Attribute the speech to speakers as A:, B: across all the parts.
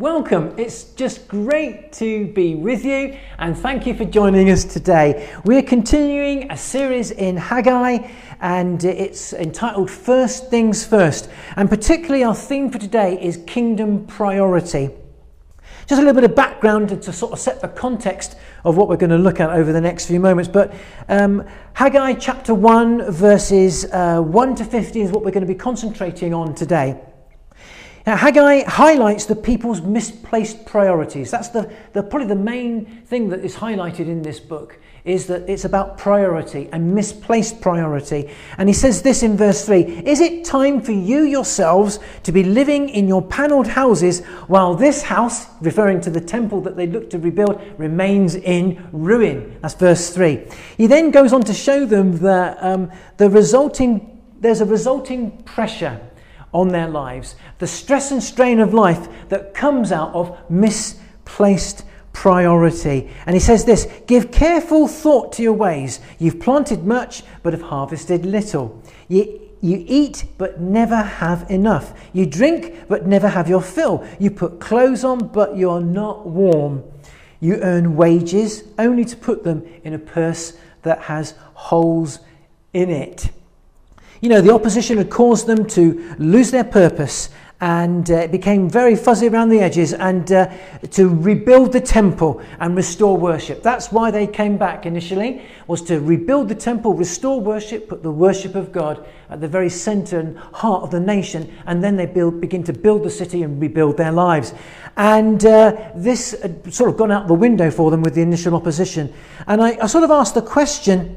A: Welcome. It's just great to be with you and thank you for joining us today. We're continuing a series in Haggai and it's entitled First Things First. And particularly our theme for today is kingdom priority. Just a little bit of background to, sort of set the context of what we're going to look at over the next few moments. But um, Haggai chapter 1, verses uh, 1 to 50 is what we're going to be concentrating on today. Now, Haggai highlights the people's misplaced priorities. That's the, the, probably the main thing that is highlighted in this book, is that it's about priority and misplaced priority. And he says this in verse 3 Is it time for you yourselves to be living in your panelled houses while this house, referring to the temple that they look to rebuild, remains in ruin? That's verse 3. He then goes on to show them that um, the resulting, there's a resulting pressure on their lives, the stress and strain of life that comes out of misplaced priority. And he says this Give careful thought to your ways. You've planted much, but have harvested little. You, you eat, but never have enough. You drink, but never have your fill. You put clothes on, but you're not warm. You earn wages only to put them in a purse that has holes in it. You know, the opposition had caused them to lose their purpose and uh, it became very fuzzy around the edges and uh, to rebuild the temple and restore worship. That's why they came back initially, was to rebuild the temple, restore worship, put the worship of God at the very center and heart of the nation, and then they build, begin to build the city and rebuild their lives. And uh, this had sort of gone out the window for them with the initial opposition. And I, I sort of asked the question,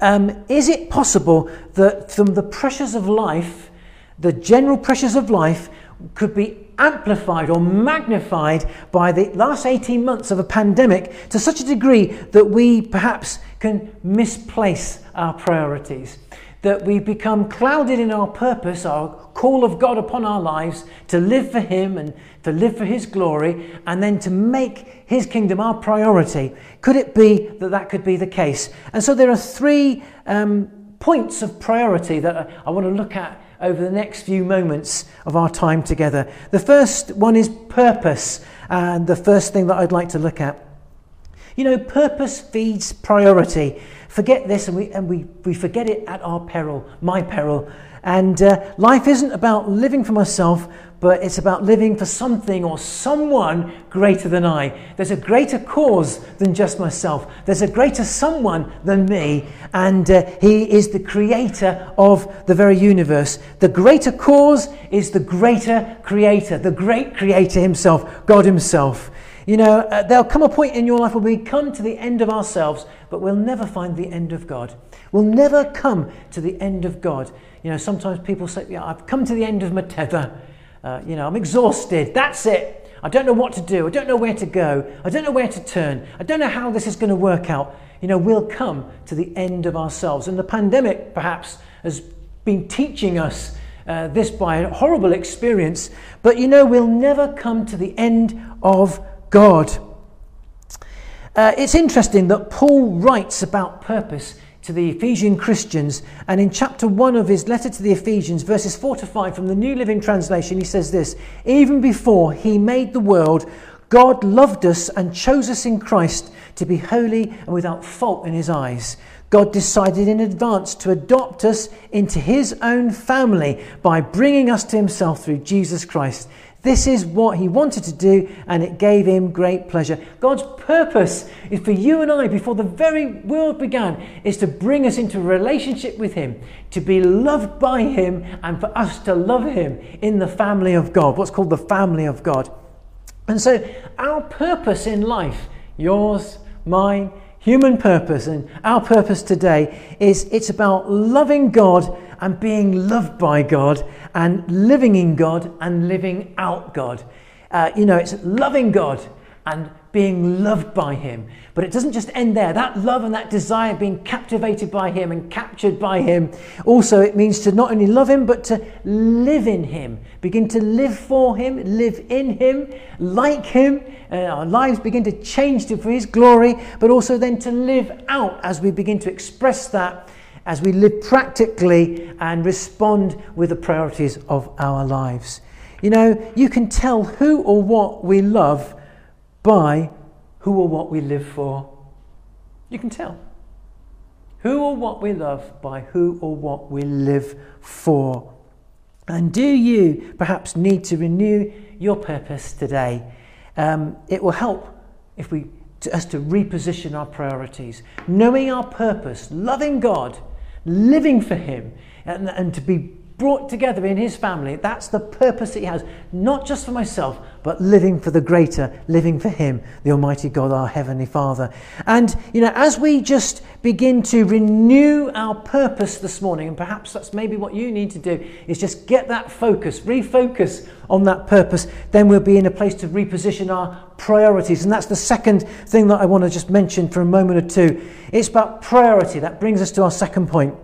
A: um, is it possible that from the pressures of life, the general pressures of life, could be amplified or magnified by the last 18 months of a pandemic to such a degree that we perhaps can misplace our priorities? That we become clouded in our purpose, our call of God upon our lives to live for Him and to live for His glory, and then to make His kingdom our priority. Could it be that that could be the case? And so there are three um, points of priority that I want to look at over the next few moments of our time together. The first one is purpose, and the first thing that I'd like to look at. You know, purpose feeds priority. Forget this, and we, and we, we forget it at our peril, my peril. And uh, life isn't about living for myself, but it's about living for something or someone greater than I. There's a greater cause than just myself, there's a greater someone than me, and uh, He is the creator of the very universe. The greater cause is the greater creator, the great creator Himself, God Himself. You know, uh, there'll come a point in your life where we come to the end of ourselves, but we'll never find the end of God. We'll never come to the end of God. You know, sometimes people say, yeah, I've come to the end of my tether. Uh, you know, I'm exhausted. That's it. I don't know what to do. I don't know where to go. I don't know where to turn. I don't know how this is going to work out. You know, we'll come to the end of ourselves. And the pandemic, perhaps, has been teaching us uh, this by a horrible experience. But you know, we'll never come to the end of God. Uh, it's interesting that Paul writes about purpose to the Ephesian Christians. And in chapter 1 of his letter to the Ephesians, verses 4 to 5 from the New Living Translation, he says this Even before he made the world, God loved us and chose us in Christ to be holy and without fault in his eyes. God decided in advance to adopt us into his own family by bringing us to himself through Jesus Christ. This is what he wanted to do, and it gave him great pleasure. God's purpose is for you and I, before the very world began, is to bring us into relationship with him, to be loved by him, and for us to love him in the family of God, what's called the family of God. And so, our purpose in life, yours, mine, human purpose, and our purpose today is it's about loving God and being loved by God and living in God and living out God. Uh, you know, it's loving God and being loved by Him. But it doesn't just end there. That love and that desire being captivated by Him and captured by Him. Also, it means to not only love Him, but to live in Him. Begin to live for Him, live in Him, like Him. Uh, our lives begin to change to, for His glory, but also then to live out as we begin to express that as we live practically and respond with the priorities of our lives. You know, you can tell who or what we love by who or what we live for. You can tell. Who or what we love by who or what we live for. And do you perhaps need to renew your purpose today? Um, it will help if we to us to reposition our priorities, knowing our purpose, loving God, living for Him, and, and to be brought together in his family. That's the purpose that he has, not just for myself, but living for the greater, living for him, the Almighty God, our Heavenly Father. And, you know, as we just begin to renew our purpose this morning, and perhaps that's maybe what you need to do, is just get that focus, refocus on that purpose, then we'll be in a place to reposition our priorities. And that's the second thing that I want to just mention for a moment or two. It's about priority. That brings us to our second point.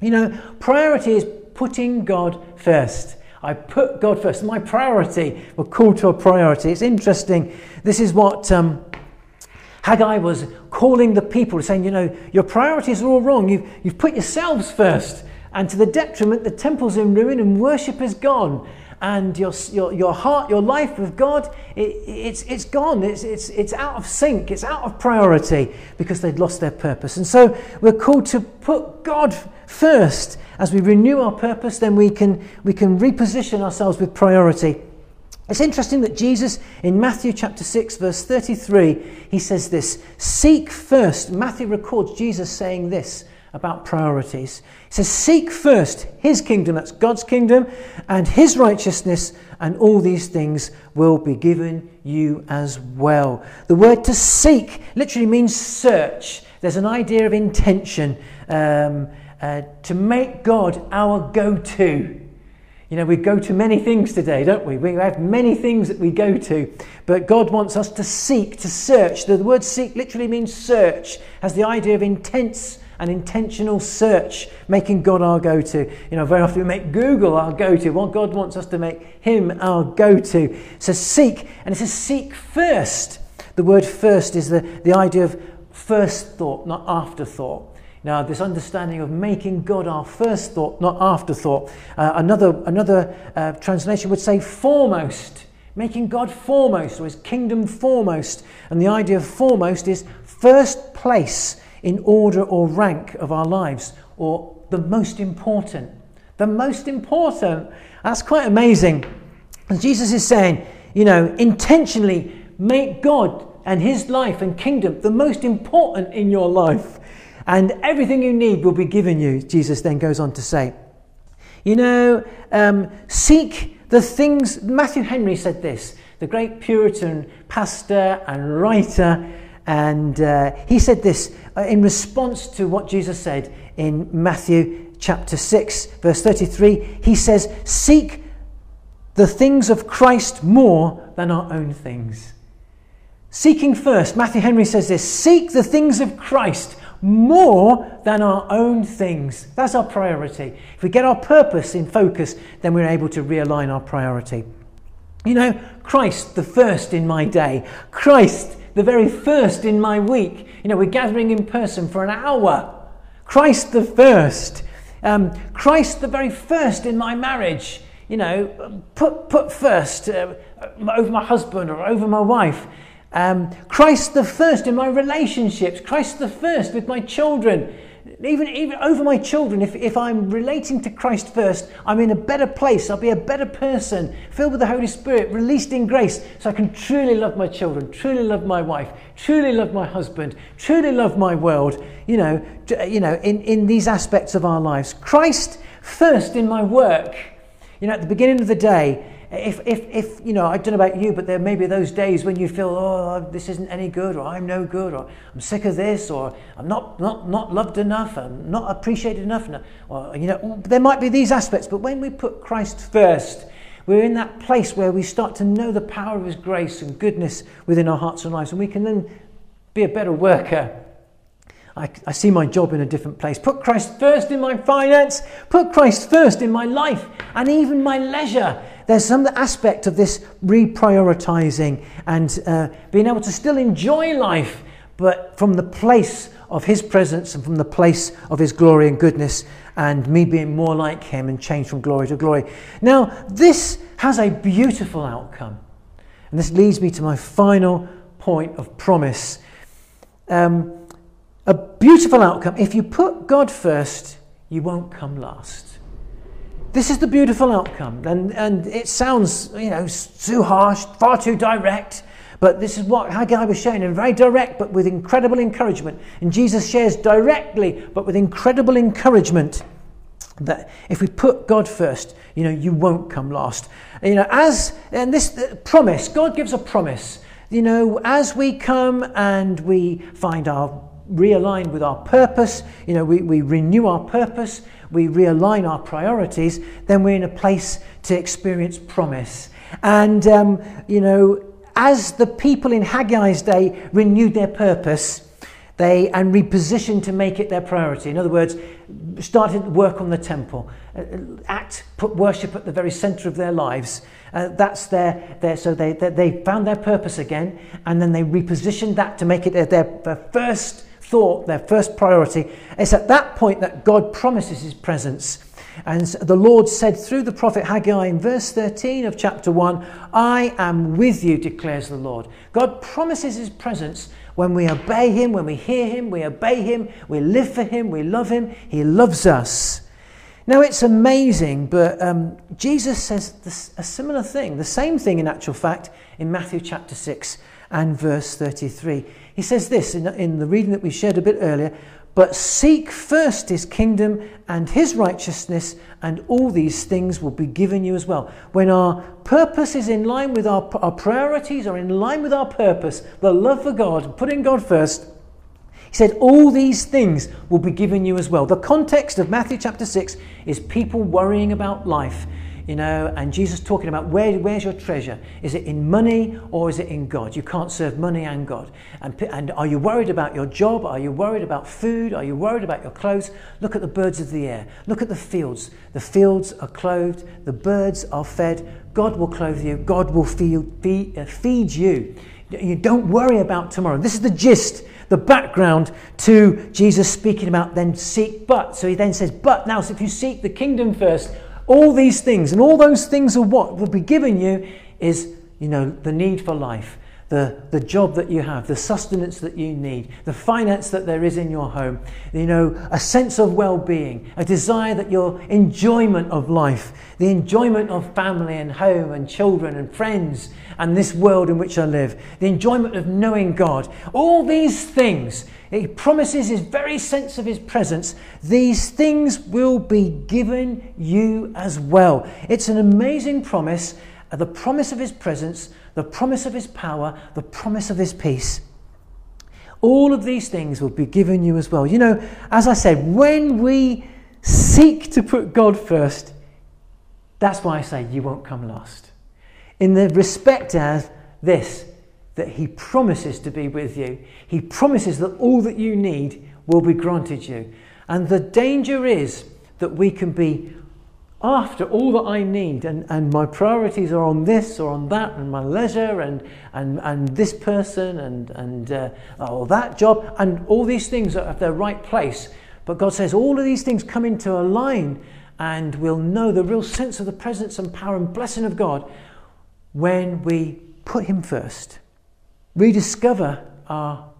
A: You know, priority is putting God first. I put God first. My priority, we're called to a priority. It's interesting. This is what um, Haggai was calling the people, saying, you know, your priorities are all wrong. You've, you've put yourselves first. And to the detriment, the temple's in ruin and worship is gone. And your, your, your heart, your life with God, it, it's, it's gone. It's, it's, it's out of sync. It's out of priority because they'd lost their purpose. And so we're called to put God first as we renew our purpose, then we can, we can reposition ourselves with priority. It's interesting that Jesus, in Matthew chapter 6, verse 33, he says this Seek first. Matthew records Jesus saying this about priorities. He says, Seek first his kingdom, that's God's kingdom, and his righteousness, and all these things will be given you as well. The word to seek literally means search. There's an idea of intention. Um, uh, to make God our go to. You know, we go to many things today, don't we? We have many things that we go to, but God wants us to seek, to search. The word seek literally means search, has the idea of intense and intentional search, making God our go to. You know, very often we make Google our go to. Well, God wants us to make Him our go to. So seek, and it says seek first. The word first is the, the idea of first thought, not afterthought. Now, this understanding of making God our first thought, not afterthought. Uh, another another uh, translation would say foremost, making God foremost, or his kingdom foremost. And the idea of foremost is first place in order or rank of our lives, or the most important. The most important. That's quite amazing. And Jesus is saying, you know, intentionally make God and his life and kingdom the most important in your life and everything you need will be given you, Jesus then goes on to say. You know, um, seek the things, Matthew Henry said this, the great Puritan pastor and writer, and uh, he said this uh, in response to what Jesus said in Matthew chapter 6, verse 33. He says, Seek the things of Christ more than our own things. Seeking first, Matthew Henry says this seek the things of Christ more than our own things. That's our priority. If we get our purpose in focus, then we're able to realign our priority. You know, Christ the first in my day, Christ the very first in my week. You know, we're gathering in person for an hour. Christ the first. Um, Christ the very first in my marriage. You know, put, put first uh, over my husband or over my wife. Um, Christ the first in my relationships, Christ the first with my children. Even, even over my children, if, if I'm relating to Christ first, I'm in a better place. I'll be a better person, filled with the Holy Spirit, released in grace, so I can truly love my children, truly love my wife, truly love my husband, truly love my world, you know, you know in, in these aspects of our lives. Christ first in my work. You know, at the beginning of the day, if, if, if, you know, I don't know about you, but there may be those days when you feel, oh, this isn't any good, or I'm no good, or I'm sick of this, or I'm not, not, not loved enough, I'm not appreciated enough, or, you know, there might be these aspects, but when we put Christ first, we're in that place where we start to know the power of His grace and goodness within our hearts and lives, and we can then be a better worker I, I, see my job in a different place. Put Christ first in my finance, put Christ first in my life, and even my leisure there's some aspect of this reprioritizing and uh, being able to still enjoy life, but from the place of His presence and from the place of His glory and goodness, and me being more like Him and change from glory to glory. Now, this has a beautiful outcome. And this leads me to my final point of promise. Um, a beautiful outcome. If you put God first, you won't come last. This is the beautiful outcome. And, and it sounds, you know, too harsh, far too direct. But this is what Haggai was showing, and very direct, but with incredible encouragement. And Jesus shares directly, but with incredible encouragement, that if we put God first, you know, you won't come last. You know, as and this uh, promise, God gives a promise. You know, as we come and we find our realign with our purpose, you know, we, we renew our purpose, we realign our priorities, then we're in a place to experience promise. And, um, you know, as the people in Haggai's day renewed their purpose, they and repositioned to make it their priority. In other words, started work on the temple, uh, act, put worship at the very center of their lives. Uh, that's their, their so they, they, they found their purpose again, and then they repositioned that to make it their, their first thought, their first priority. It's at that point that God promises his presence. And the Lord said through the prophet Haggai in verse 13 of chapter 1, I am with you, declares the Lord. God promises his presence when we obey him, when we hear him, we obey him, we live for him, we love him, he loves us. Now it's amazing, but um, Jesus says this, a similar thing, the same thing in actual fact, in Matthew chapter 6 and verse 33. He says this in, in the reading that we shared a bit earlier but seek first his kingdom and his righteousness, and all these things will be given you as well. When our purpose is in line with our, our priorities, are in line with our purpose, the love for God, putting God first, he said, All these things will be given you as well. The context of Matthew chapter 6 is people worrying about life you know, and Jesus talking about where, where's your treasure? Is it in money or is it in God? You can't serve money and God. And, and are you worried about your job? Are you worried about food? Are you worried about your clothes? Look at the birds of the air. Look at the fields. The fields are clothed, the birds are fed. God will clothe you, God will feed, feed, uh, feed you. You don't worry about tomorrow. This is the gist the background to Jesus speaking about then seek but. So he then says, But now, so if you seek the kingdom first, all these things, and all those things are what will be given you is, you know, the need for life, the, the job that you have, the sustenance that you need, the finance that there is in your home, you know, a sense of well being, a desire that your enjoyment of life, the enjoyment of family and home and children and friends and this world in which I live, the enjoyment of knowing God, all these things he promises his very sense of his presence. These things will be given you as well. It's an amazing promise, uh, the promise of his presence, the promise of his power, the promise of his peace. All of these things will be given you as well. You know, as I said, when we seek to put God first, that's why I say you won't come last. In the respect as this, that He promises to be with you. He promises that all that you need will be granted you. And the danger is that we can be after all that I need, and, and my priorities are on this or on that, and my leisure, and, and, and this person, and, and uh, or that job, and all these things are at their right place. But God says all of these things come into a line, and we'll know the real sense of the presence and power and blessing of God when we put Him first rediscover our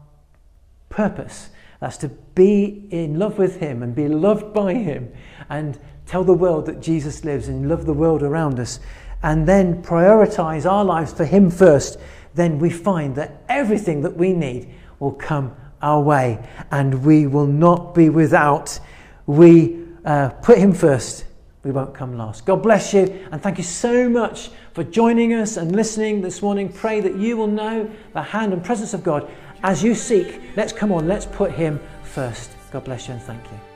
A: purpose. That's to be in love with Him and be loved by Him and tell the world that Jesus lives and love the world around us. And then prioritize our lives for Him first. Then we find that everything that we need will come our way and we will not be without. We uh, put Him first we won't come last. God bless you and thank you so much for joining us and listening this morning. Pray that you will know the hand and presence of God as you seek. Let's come on, let's put Him first. God bless you and thank you.